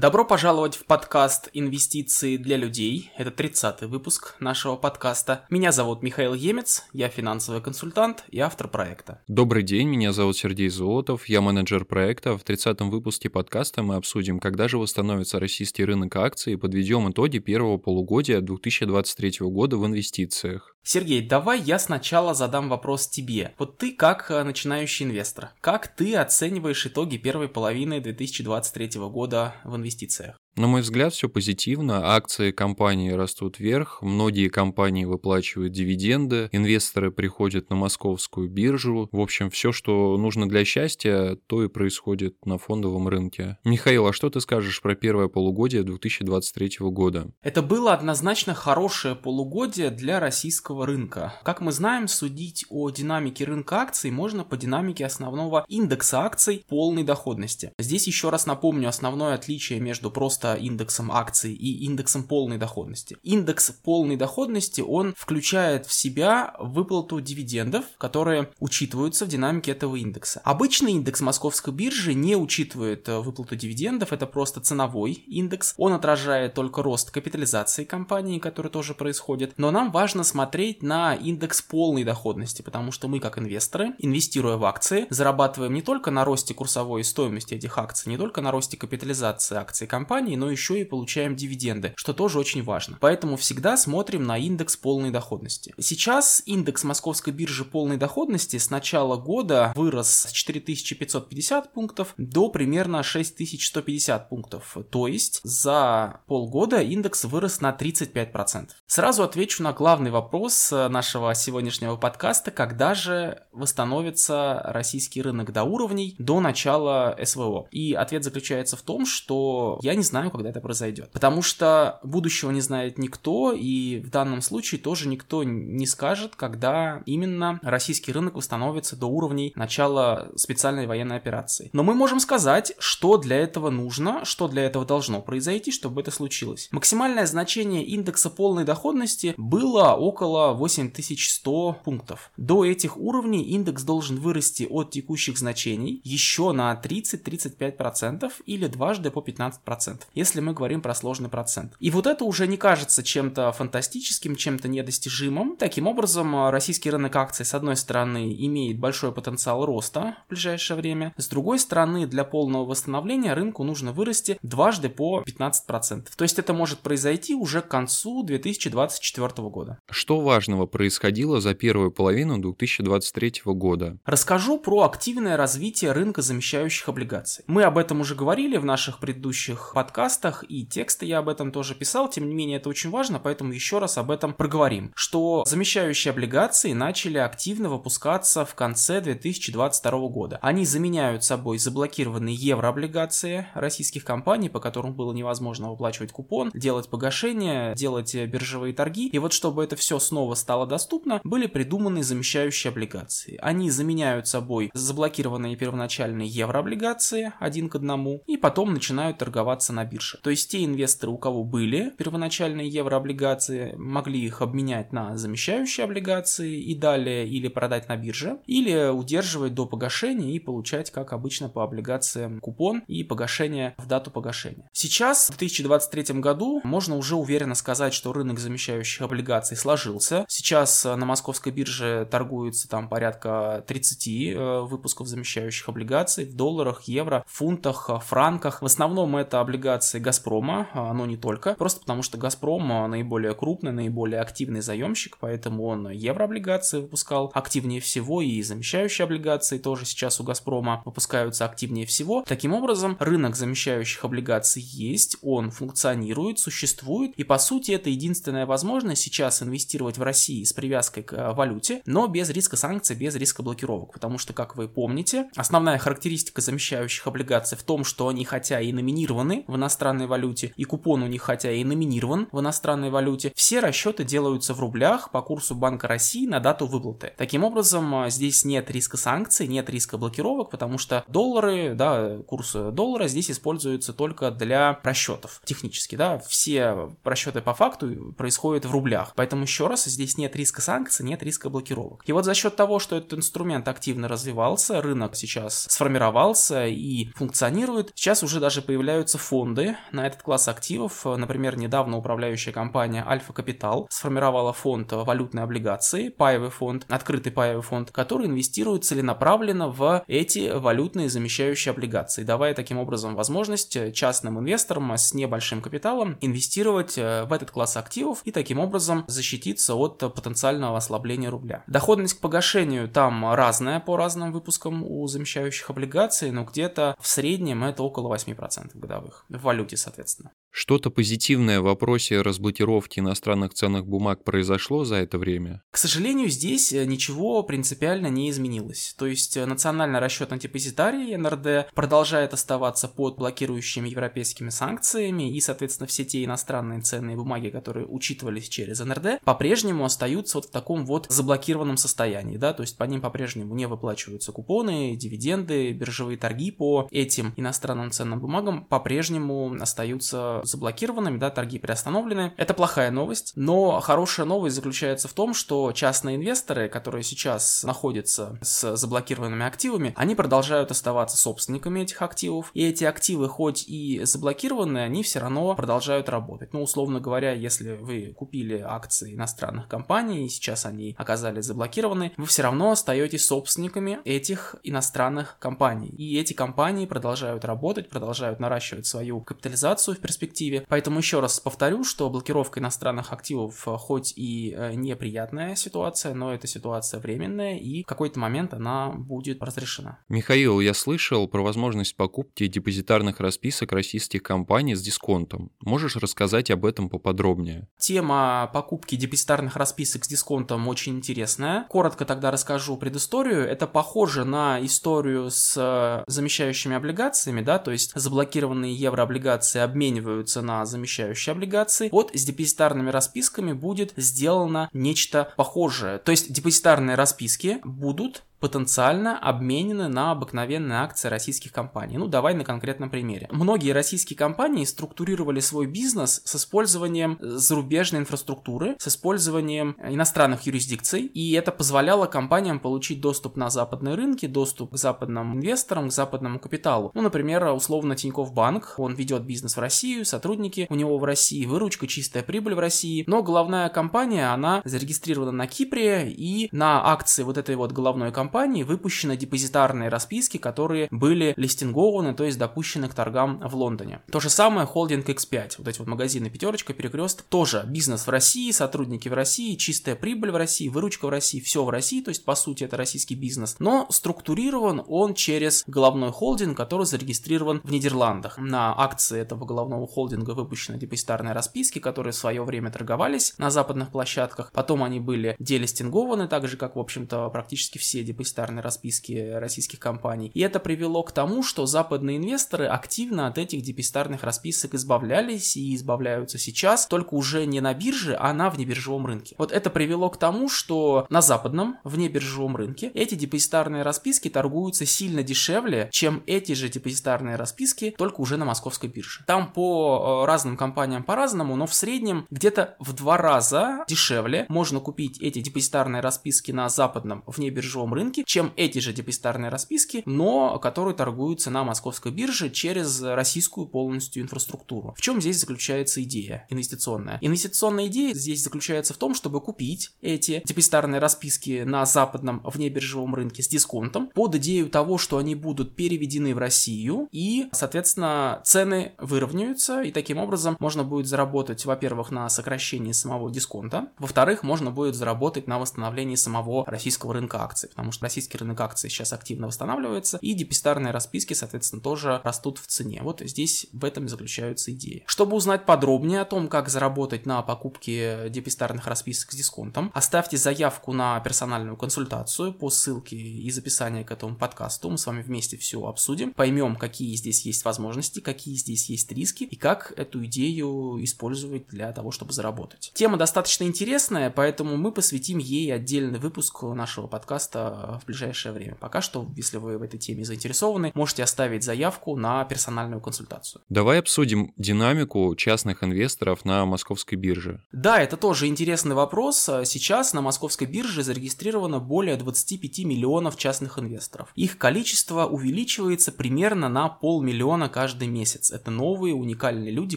Добро пожаловать в подкаст «Инвестиции для людей». Это 30-й выпуск нашего подкаста. Меня зовут Михаил Емец, я финансовый консультант и автор проекта. Добрый день, меня зовут Сергей Золотов, я менеджер проекта. В 30-м выпуске подкаста мы обсудим, когда же восстановится российский рынок акций и подведем итоги первого полугодия 2023 года в инвестициях. Сергей, давай я сначала задам вопрос тебе. Вот ты как э, начинающий инвестор, как ты оцениваешь итоги первой половины 2023 года в инвестициях? На мой взгляд, все позитивно. Акции компании растут вверх, многие компании выплачивают дивиденды, инвесторы приходят на московскую биржу. В общем, все, что нужно для счастья, то и происходит на фондовом рынке. Михаил, а что ты скажешь про первое полугодие 2023 года? Это было однозначно хорошее полугодие для российского рынка. Как мы знаем, судить о динамике рынка акций можно по динамике основного индекса акций полной доходности. Здесь еще раз напомню основное отличие между просто индексом акций и индексом полной доходности. Индекс полной доходности, он включает в себя выплату дивидендов, которые учитываются в динамике этого индекса. Обычный индекс московской биржи не учитывает э, выплату дивидендов, это просто ценовой индекс. Он отражает только рост капитализации компании, который тоже происходит. Но нам важно смотреть на индекс полной доходности, потому что мы как инвесторы, инвестируя в акции, зарабатываем не только на росте курсовой стоимости этих акций, не только на росте капитализации акций компании, компании, но еще и получаем дивиденды, что тоже очень важно. Поэтому всегда смотрим на индекс полной доходности. Сейчас индекс московской биржи полной доходности с начала года вырос с 4550 пунктов до примерно 6150 пунктов. То есть за полгода индекс вырос на 35%. Сразу отвечу на главный вопрос нашего сегодняшнего подкаста, когда же восстановится российский рынок до уровней до начала СВО. И ответ заключается в том, что я не знаю, знаю, когда это произойдет. Потому что будущего не знает никто, и в данном случае тоже никто не скажет, когда именно российский рынок восстановится до уровней начала специальной военной операции. Но мы можем сказать, что для этого нужно, что для этого должно произойти, чтобы это случилось. Максимальное значение индекса полной доходности было около 8100 пунктов. До этих уровней индекс должен вырасти от текущих значений еще на 30-35% или дважды по 15% если мы говорим про сложный процент. И вот это уже не кажется чем-то фантастическим, чем-то недостижимым. Таким образом, российский рынок акций, с одной стороны, имеет большой потенциал роста в ближайшее время, с другой стороны, для полного восстановления рынку нужно вырасти дважды по 15%. То есть это может произойти уже к концу 2024 года. Что важного происходило за первую половину 2023 года? Расскажу про активное развитие рынка замещающих облигаций. Мы об этом уже говорили в наших предыдущих подкастах, подкастах, и тексты я об этом тоже писал, тем не менее это очень важно, поэтому еще раз об этом проговорим, что замещающие облигации начали активно выпускаться в конце 2022 года. Они заменяют собой заблокированные еврооблигации российских компаний, по которым было невозможно выплачивать купон, делать погашения, делать биржевые торги, и вот чтобы это все снова стало доступно, были придуманы замещающие облигации. Они заменяют собой заблокированные первоначальные еврооблигации один к одному, и потом начинают торговаться на бирже. То есть те инвесторы, у кого были первоначальные еврооблигации, могли их обменять на замещающие облигации и далее или продать на бирже, или удерживать до погашения и получать, как обычно, по облигациям купон и погашение в дату погашения. Сейчас, в 2023 году, можно уже уверенно сказать, что рынок замещающих облигаций сложился. Сейчас на московской бирже торгуется там порядка 30 э, выпусков замещающих облигаций в долларах, евро, фунтах, франках. В основном это облигации облигации Газпрома, а, но не только, просто потому что Газпром а, наиболее крупный, наиболее активный заемщик, поэтому он еврооблигации выпускал активнее всего, и замещающие облигации тоже сейчас у Газпрома выпускаются активнее всего. Таким образом, рынок замещающих облигаций есть, он функционирует, существует, и по сути это единственная возможность сейчас инвестировать в России с привязкой к а, валюте, но без риска санкций, без риска блокировок, потому что, как вы помните, основная характеристика замещающих облигаций в том, что они хотя и номинированы в иностранной валюте, и купон у них хотя и номинирован в иностранной валюте, все расчеты делаются в рублях по курсу Банка России на дату выплаты. Таким образом, а, здесь нет риска санкций, нет риска блокировок, потому что доллары, да, курс доллара здесь используется только для расчетов технически, да, все расчеты по факту происходят в рублях. Поэтому еще раз, здесь нет риска санкций, нет риска блокировок. И вот за счет того, что этот инструмент активно развивался, рынок сейчас сформировался и функционирует, сейчас уже даже появляются фонды, фонды на этот класс активов. Например, недавно управляющая компания Альфа Капитал сформировала фонд валютной облигации, паевый фонд, открытый паевый фонд, который инвестирует целенаправленно в эти валютные замещающие облигации, давая таким образом возможность частным инвесторам с небольшим капиталом инвестировать э, в этот класс активов и таким образом защититься от потенциального ослабления рубля. Доходность к погашению там разная по разным выпускам у замещающих облигаций, но где-то в среднем это около 8% годовых валюте, соответственно. Что-то позитивное в вопросе разблокировки иностранных ценных бумаг произошло за это время? К сожалению, здесь э, ничего принципиально не изменилось. То есть э, национальный расчет антипозитарий НРД продолжает оставаться под блокирующими европейскими санкциями, и, соответственно, все те иностранные ценные бумаги, которые учитывались через НРД, по-прежнему остаются вот в таком вот заблокированном состоянии, да, то есть по ним по-прежнему не выплачиваются купоны, дивиденды, биржевые торги по этим иностранным ценным бумагам по-прежнему остаются заблокированными, да, торги приостановлены. Это плохая новость, но хорошая новость заключается в том, что частные инвесторы, которые сейчас находятся с заблокированными активами, они продолжают оставаться собственниками этих активов, и эти активы хоть и заблокированы, они все равно продолжают работать. Ну, условно говоря, если вы купили акции иностранных компаний, и сейчас они оказались заблокированы, вы все равно остаетесь собственниками этих иностранных компаний. И эти компании продолжают работать, продолжают наращивать свою капитализацию в перспективе перспективе. Поэтому еще раз повторю, что блокировка иностранных активов э, хоть и э, неприятная ситуация, но это ситуация временная, и в какой-то момент она будет разрешена. Михаил, я слышал про возможность покупки депозитарных расписок российских компаний с дисконтом. Можешь рассказать об этом поподробнее? Тема покупки депозитарных расписок с дисконтом очень интересная. Коротко тогда расскажу предысторию. Это похоже на историю с э, замещающими облигациями, да, то есть заблокированные еврооблигации обменивают ориентируются на замещающие облигации, вот с депозитарными расписками будет сделано нечто похожее. То есть депозитарные расписки будут потенциально обменены на обыкновенные акции российских компаний. Ну, давай на конкретном примере. Многие российские компании структурировали свой бизнес с использованием зарубежной инфраструктуры, с использованием иностранных юрисдикций, и это позволяло компаниям получить доступ на западные рынки, доступ к западным инвесторам, к западному капиталу. Ну, например, условно Тинькофф Банк, он ведет бизнес в Россию, сотрудники у него в России, выручка, чистая прибыль в России, но головная компания, она зарегистрирована на Кипре, и на акции вот этой вот головной компании компании выпущены депозитарные расписки, которые были листингованы, то есть допущены к торгам в Лондоне. То же самое холдинг X5, вот эти вот магазины Пятерочка, Перекрест, тоже бизнес в России, сотрудники в России, чистая прибыль в России, выручка в России, все в России, то есть по сути это российский бизнес, но структурирован он через головной холдинг, который зарегистрирован в Нидерландах. На акции этого головного холдинга выпущены депозитарные расписки, которые в свое время торговались на западных площадках, потом они были делистингованы, так же как в общем-то практически все депозитарные депозитарной расписки российских компаний. И это привело к тому, что западные инвесторы активно от этих депозитарных расписок избавлялись и избавляются сейчас, только уже не на бирже, а на внебиржевом рынке. Вот это привело к тому, что на западном внебиржевом рынке эти депозитарные расписки торгуются сильно дешевле, чем эти же депозитарные расписки, только уже на московской бирже. Там по э, разным компаниям по-разному, но в среднем где-то в два раза дешевле можно купить эти депозитарные расписки на западном внебиржевом рынке, рынке, чем эти же депозитарные расписки, но которые торгуются на московской бирже через российскую полностью инфраструктуру. В чем здесь заключается идея инвестиционная? Инвестиционная идея здесь заключается в том, чтобы купить эти депозитарные расписки на западном внебиржевом рынке с дисконтом под идею того, что они будут переведены в Россию и, соответственно, цены выровняются и таким образом можно будет заработать, во-первых, на сокращении самого дисконта, во-вторых, можно будет заработать на восстановлении самого российского рынка акций, потому что российский рынок акций сейчас активно восстанавливается, и депозитарные расписки, соответственно, тоже растут в цене. Вот здесь в этом заключаются идеи. Чтобы узнать подробнее о том, как заработать на покупке депозитарных расписок с дисконтом, оставьте заявку на персональную консультацию по ссылке из описания к этому подкасту. Мы с вами вместе все обсудим, поймем, какие здесь есть возможности, какие здесь есть риски и как эту идею использовать для того, чтобы заработать. Тема достаточно интересная, поэтому мы посвятим ей отдельный выпуск нашего подкаста в ближайшее время. Пока что, если вы в этой теме заинтересованы, можете оставить заявку на персональную консультацию. Давай обсудим динамику частных инвесторов на московской бирже. Да, это тоже интересный вопрос. Сейчас на московской бирже зарегистрировано более 25 миллионов частных инвесторов. Их количество увеличивается примерно на полмиллиона каждый месяц. Это новые уникальные люди,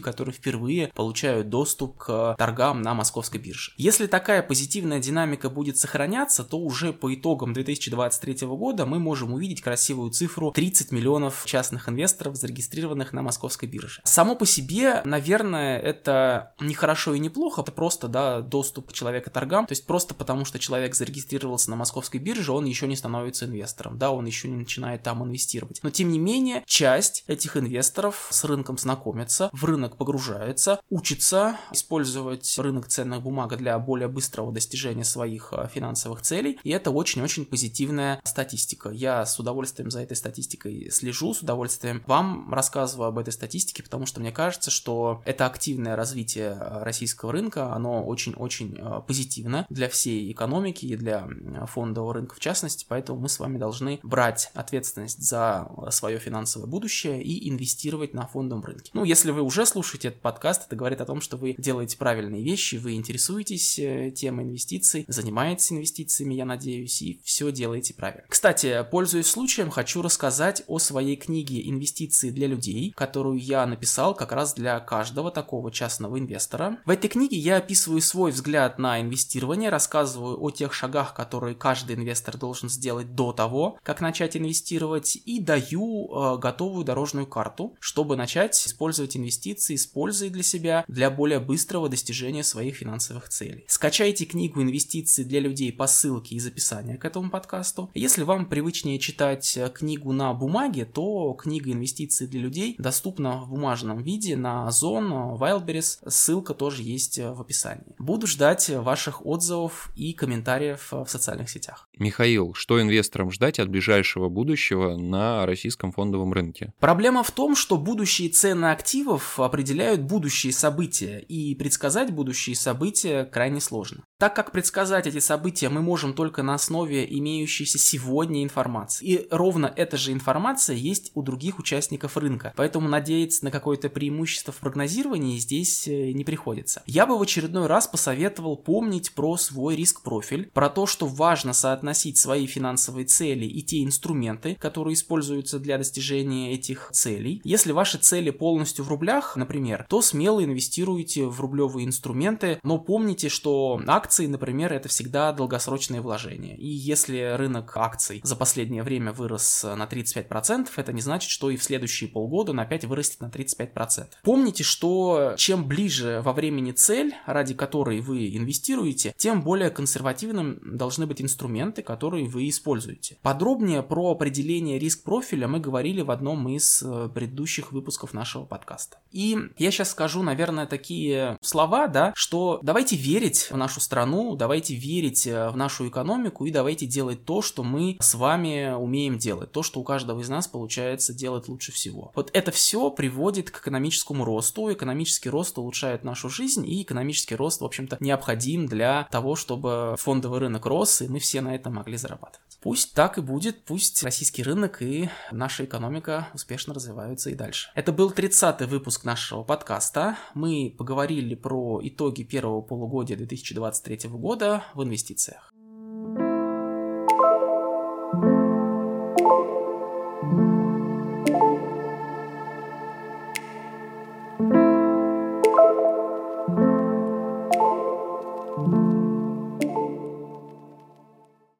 которые впервые получают доступ к торгам на московской бирже. Если такая позитивная динамика будет сохраняться, то уже по итогам 2023 года мы можем увидеть красивую цифру 30 миллионов частных инвесторов, зарегистрированных на московской бирже. Само по себе, наверное, это не хорошо и не плохо, это просто да, доступ человека к торгам, то есть просто потому, что человек зарегистрировался на московской бирже, он еще не становится инвестором, да, он еще не начинает там инвестировать. Но тем не менее, часть этих инвесторов с рынком знакомится, в рынок погружается, учится использовать рынок ценных бумаг для более быстрого достижения своих а, финансовых целей, и это очень-очень позитивная статистика. Я с удовольствием за этой статистикой слежу, с удовольствием вам рассказываю об этой статистике, потому что мне кажется, что это активное развитие а, российского рынка, оно очень-очень а, позитивно для всей экономики и для фондового рынка в частности, поэтому мы с вами должны брать ответственность за свое финансовое будущее и инвестировать на фондовом рынке. Ну, если вы уже слушаете этот подкаст, это говорит о том, что вы делаете правильные вещи, вы интересуетесь э, темой инвестиций, занимаетесь инвестициями, я надеюсь, и все делаете правильно. Кстати, пользуясь случаем, хочу рассказать о своей книге «Инвестиции для людей», которую я написал как раз для каждого такого частного инвестора. В этой книге я описываю свой взгляд на инвестирование, рассказываю о тех шагах, которые каждый инвестор должен сделать до того, как начать инвестировать, и даю э, готовую дорожную карту, чтобы начать использовать инвестиции с пользой для себя для более быстрого достижения своих финансовых целей. Скачайте книгу «Инвестиции для людей» по ссылке из описания к этому подкасту. Если вам привычнее читать э, книгу на бумаге, то книга «Инвестиции для людей» доступна в бумажном виде на Озон, Wildberries. Ссылка тоже есть э, в описании. Буду ждать ваших отзывов и комментариев в социальных сетях. Михаил, что инвесторам ждать от ближайшего будущего на российском фондовом рынке? Проблема в том, что будущие цены активов определяют будущие события, и предсказать будущие события крайне сложно. Так как предсказать эти события мы можем только на основе имеющейся сегодня информации. И ровно эта же информация есть у других участников рынка. Поэтому надеяться на какое-то преимущество в прогнозировании здесь э, не приходится. Я бы в очередной раз посоветовал помнить про свой риск-профиль, про то, что важно соотносить свои финансовые цели и те инструменты, которые используются для достижения этих целей. Если ваши цели полностью в рублях, например, то смело инвестируйте в рублевые инструменты, но помните, что акции, например, это всегда долгосрочные вложения. И если рынок акций за последнее время вырос на 35%, это не значит, что и в следующие полгода он опять вырастет на 35%. Помните, что чем ближе во времени цель, ради которой вы инвестируете, тем более консервативным должны быть инструменты, которые вы используете. Подробнее про определение риск-профиля мы говорили в одном из э, предыдущих выпусков нашего подкаста. И я сейчас скажу, наверное, такие слова, да, что давайте верить в нашу страну, давайте верить э, в нашу экономику и давайте делать то, что мы с вами умеем делать, то, что у каждого из нас получается делать лучше всего. Вот это все приводит к экономическому росту, экономический рост улучшает нашу жизнь, и экономический рост, в общем-то, необходим для того, чтобы фондовый рынок рос, и мы все на этом могли зарабатывать. Пусть так и будет, пусть российский рынок и наша экономика успешно развиваются и дальше. Это был 30-й выпуск нашего подкаста. Мы поговорили про итоги первого полугодия 2023 года в инвестициях.